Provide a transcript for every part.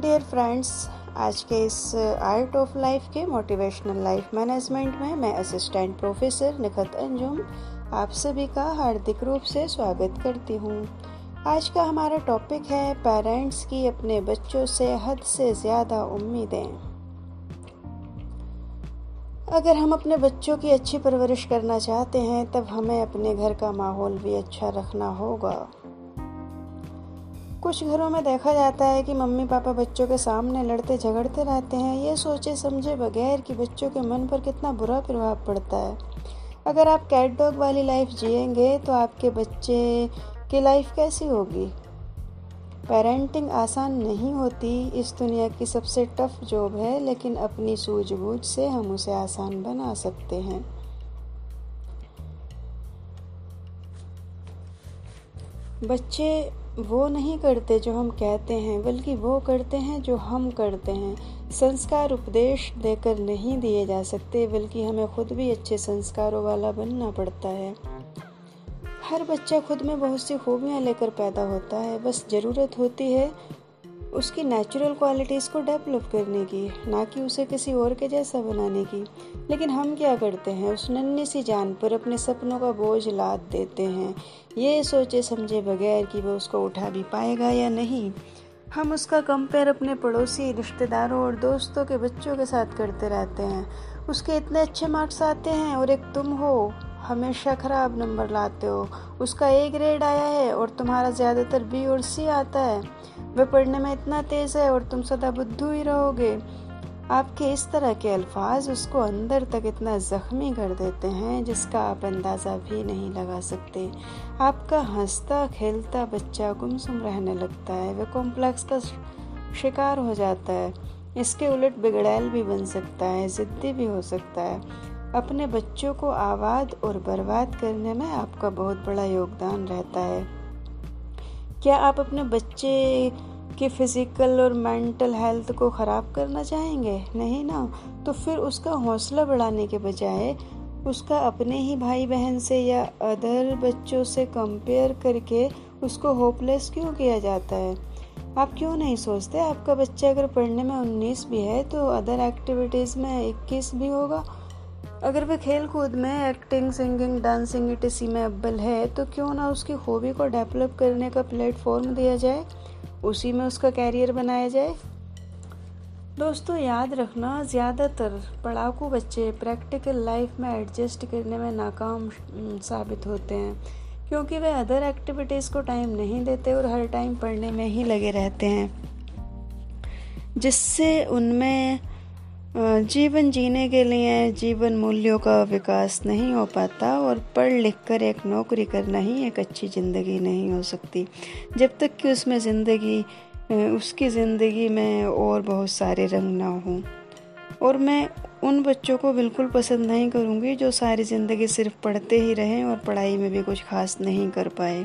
Dear friends आज के इस आर्ट ऑफ़ लाइफ के मोटिवेशनल लाइफ मैनेजमेंट में मैं असिस्टेंट प्रोफेसर निखत अंजुम आप सभी का हार्दिक रूप से स्वागत करती हूँ। आज का हमारा टॉपिक है पेरेंट्स की अपने बच्चों से हद से ज़्यादा उम्मीदें। अगर हम अपने बच्चों की अच्छी परवरिश करना चाहते हैं, तब हमें अपने घर का माहौल भी अच्छा रखना होगा। कुछ घरों में देखा जाता है कि मम्मी पापा बच्चों के सामने लड़ते झगड़ते रहते हैं। ये सोचे समझे बगैर कि बच्चों के मन पर कितना बुरा प्रभाव पड़ता है। अगर आप कैट डॉग वाली लाइफ जिएँगे तो आपके बच्चे की लाइफ कैसी होगी? पेरेंटिंग आसान नहीं होती। इस दुनिया की सबसे टफ जॉब है, लेकिन अपनी सूझबूझ से हम उसे आसान बना सकते हैं। बच्चे वो नहीं करते जो हम कहते हैं, बल्कि वो करते हैं जो हम करते हैं। संस्कार उपदेश देकर नहीं दिए जा सकते, बल्कि हमें खुद भी अच्छे संस्कारों वाला बनना पड़ता है। हर बच्चा खुद में बहुत सी खूबियाँ लेकर पैदा होता है। बस ज़रूरत होती है उसकी नेचुरल क्वालिटीज़ को डेवलप करने की, ना कि उसे किसी और के जैसा बनाने की। लेकिन हम क्या करते हैं, उस नन्ही सी जान पर अपने सपनों का बोझ लाद देते हैं। ये सोचे समझे बगैर कि वह उसको उठा भी पाएगा या नहीं। हम उसका कंपेयर अपने पड़ोसी, रिश्तेदारों और दोस्तों के बच्चों के साथ करते रहते हैं। उसके इतने अच्छे मार्क्स आते हैं और एक तुम हो, हमेशा ख़राब नंबर लाते हो। उसका ए ग्रेड आया है और तुम्हारा ज़्यादातर बी और सी आता है। वह पढ़ने में इतना तेज़ है और तुम सदा बुद्धू ही रहोगे। आपके इस तरह के अल्फाज उसको अंदर तक इतना ज़ख्मी कर देते हैं, जिसका आप अंदाज़ा भी नहीं लगा सकते। आपका हंसता, खेलता बच्चा गुमसुम रहने लगता है, वह कॉम्प्लेक्स का शिकार हो जाता है। इसके उलट बिगड़ैल भी बन सकता है, ज़िद्दी भी हो सकता है। अपने बच्चों को आबाद और बर्बाद करने में आपका बहुत बड़ा योगदान रहता है। क्या आप अपने बच्चे की फ़िज़िकल और मेंटल हेल्थ को ख़राब करना चाहेंगे? नहीं ना। तो फिर उसका हौसला बढ़ाने के बजाय उसका अपने ही भाई बहन से या अदर बच्चों से कंपेयर करके उसको होपलेस क्यों किया जाता है? आप क्यों नहीं सोचते? आपका बच्चा अगर पढ़ने में उन्नीस भी है तो अदर एक्टिविटीज़ में इक्कीस भी होगा। अगर वह खेल कूद में एक्टिंग सिंगिंग डांसिंग इटसी में अब्बल है तो क्यों ना उसकी खूबी को डेवलप करने का प्लेटफॉर्म दिया जाए? उसी में उसका कैरियर बनाया जाए। दोस्तों, याद रखना, ज़्यादातर पढ़ाकू बच्चे प्रैक्टिकल लाइफ में एडजस्ट करने में नाकाम साबित होते हैं, क्योंकि वे अदर एक्टिविटीज़ को टाइम नहीं देते और हर टाइम पढ़ने में ही लगे रहते हैं, जिससे उनमें जीवन जीने के लिए जीवन मूल्यों का विकास नहीं हो पाता और पढ़ लिख कर एक नौकरी करना ही एक अच्छी ज़िंदगी नहीं हो सकती। जब तक कि उसमें ज़िंदगी उसकी ज़िंदगी में और बहुत सारे रंग ना हों। और मैं उन बच्चों को बिल्कुल पसंद नहीं करूँगी जो सारी ज़िंदगी सिर्फ़ पढ़ते ही रहें और पढ़ाई में भी कुछ खास नहीं कर पाए,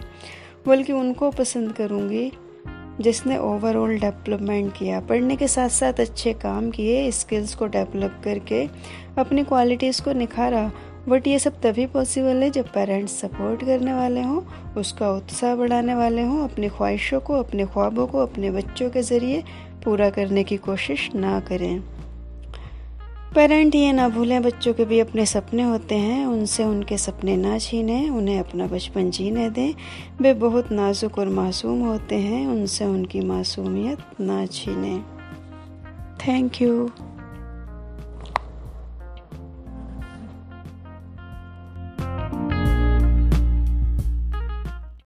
बल्कि उनको पसंद करूँगी जिसने ओवरऑल डेवलपमेंट किया, पढ़ने के साथ साथ अच्छे काम किए स्किल्स को डेवलप करके अपनी क्वालिटीज़ को निखारा। बट ये सब तभी पॉसिबल है जब पेरेंट्स सपोर्ट करने वाले हों, उसका उत्साह बढ़ाने वाले हों, अपनी ख्वाहिशों को, अपने ख्वाबों को अपने बच्चों के ज़रिए पूरा करने की कोशिश ना करें। पेरेंट ये ना भूलें, बच्चों के भी अपने सपने होते हैं। उनसे उनके सपने ना छीने, उन्हें अपना बचपन जीने दें। वे बहुत नाजुक और मासूम होते हैं, उनसे उनकी मासूमियत ना छीने। Thank you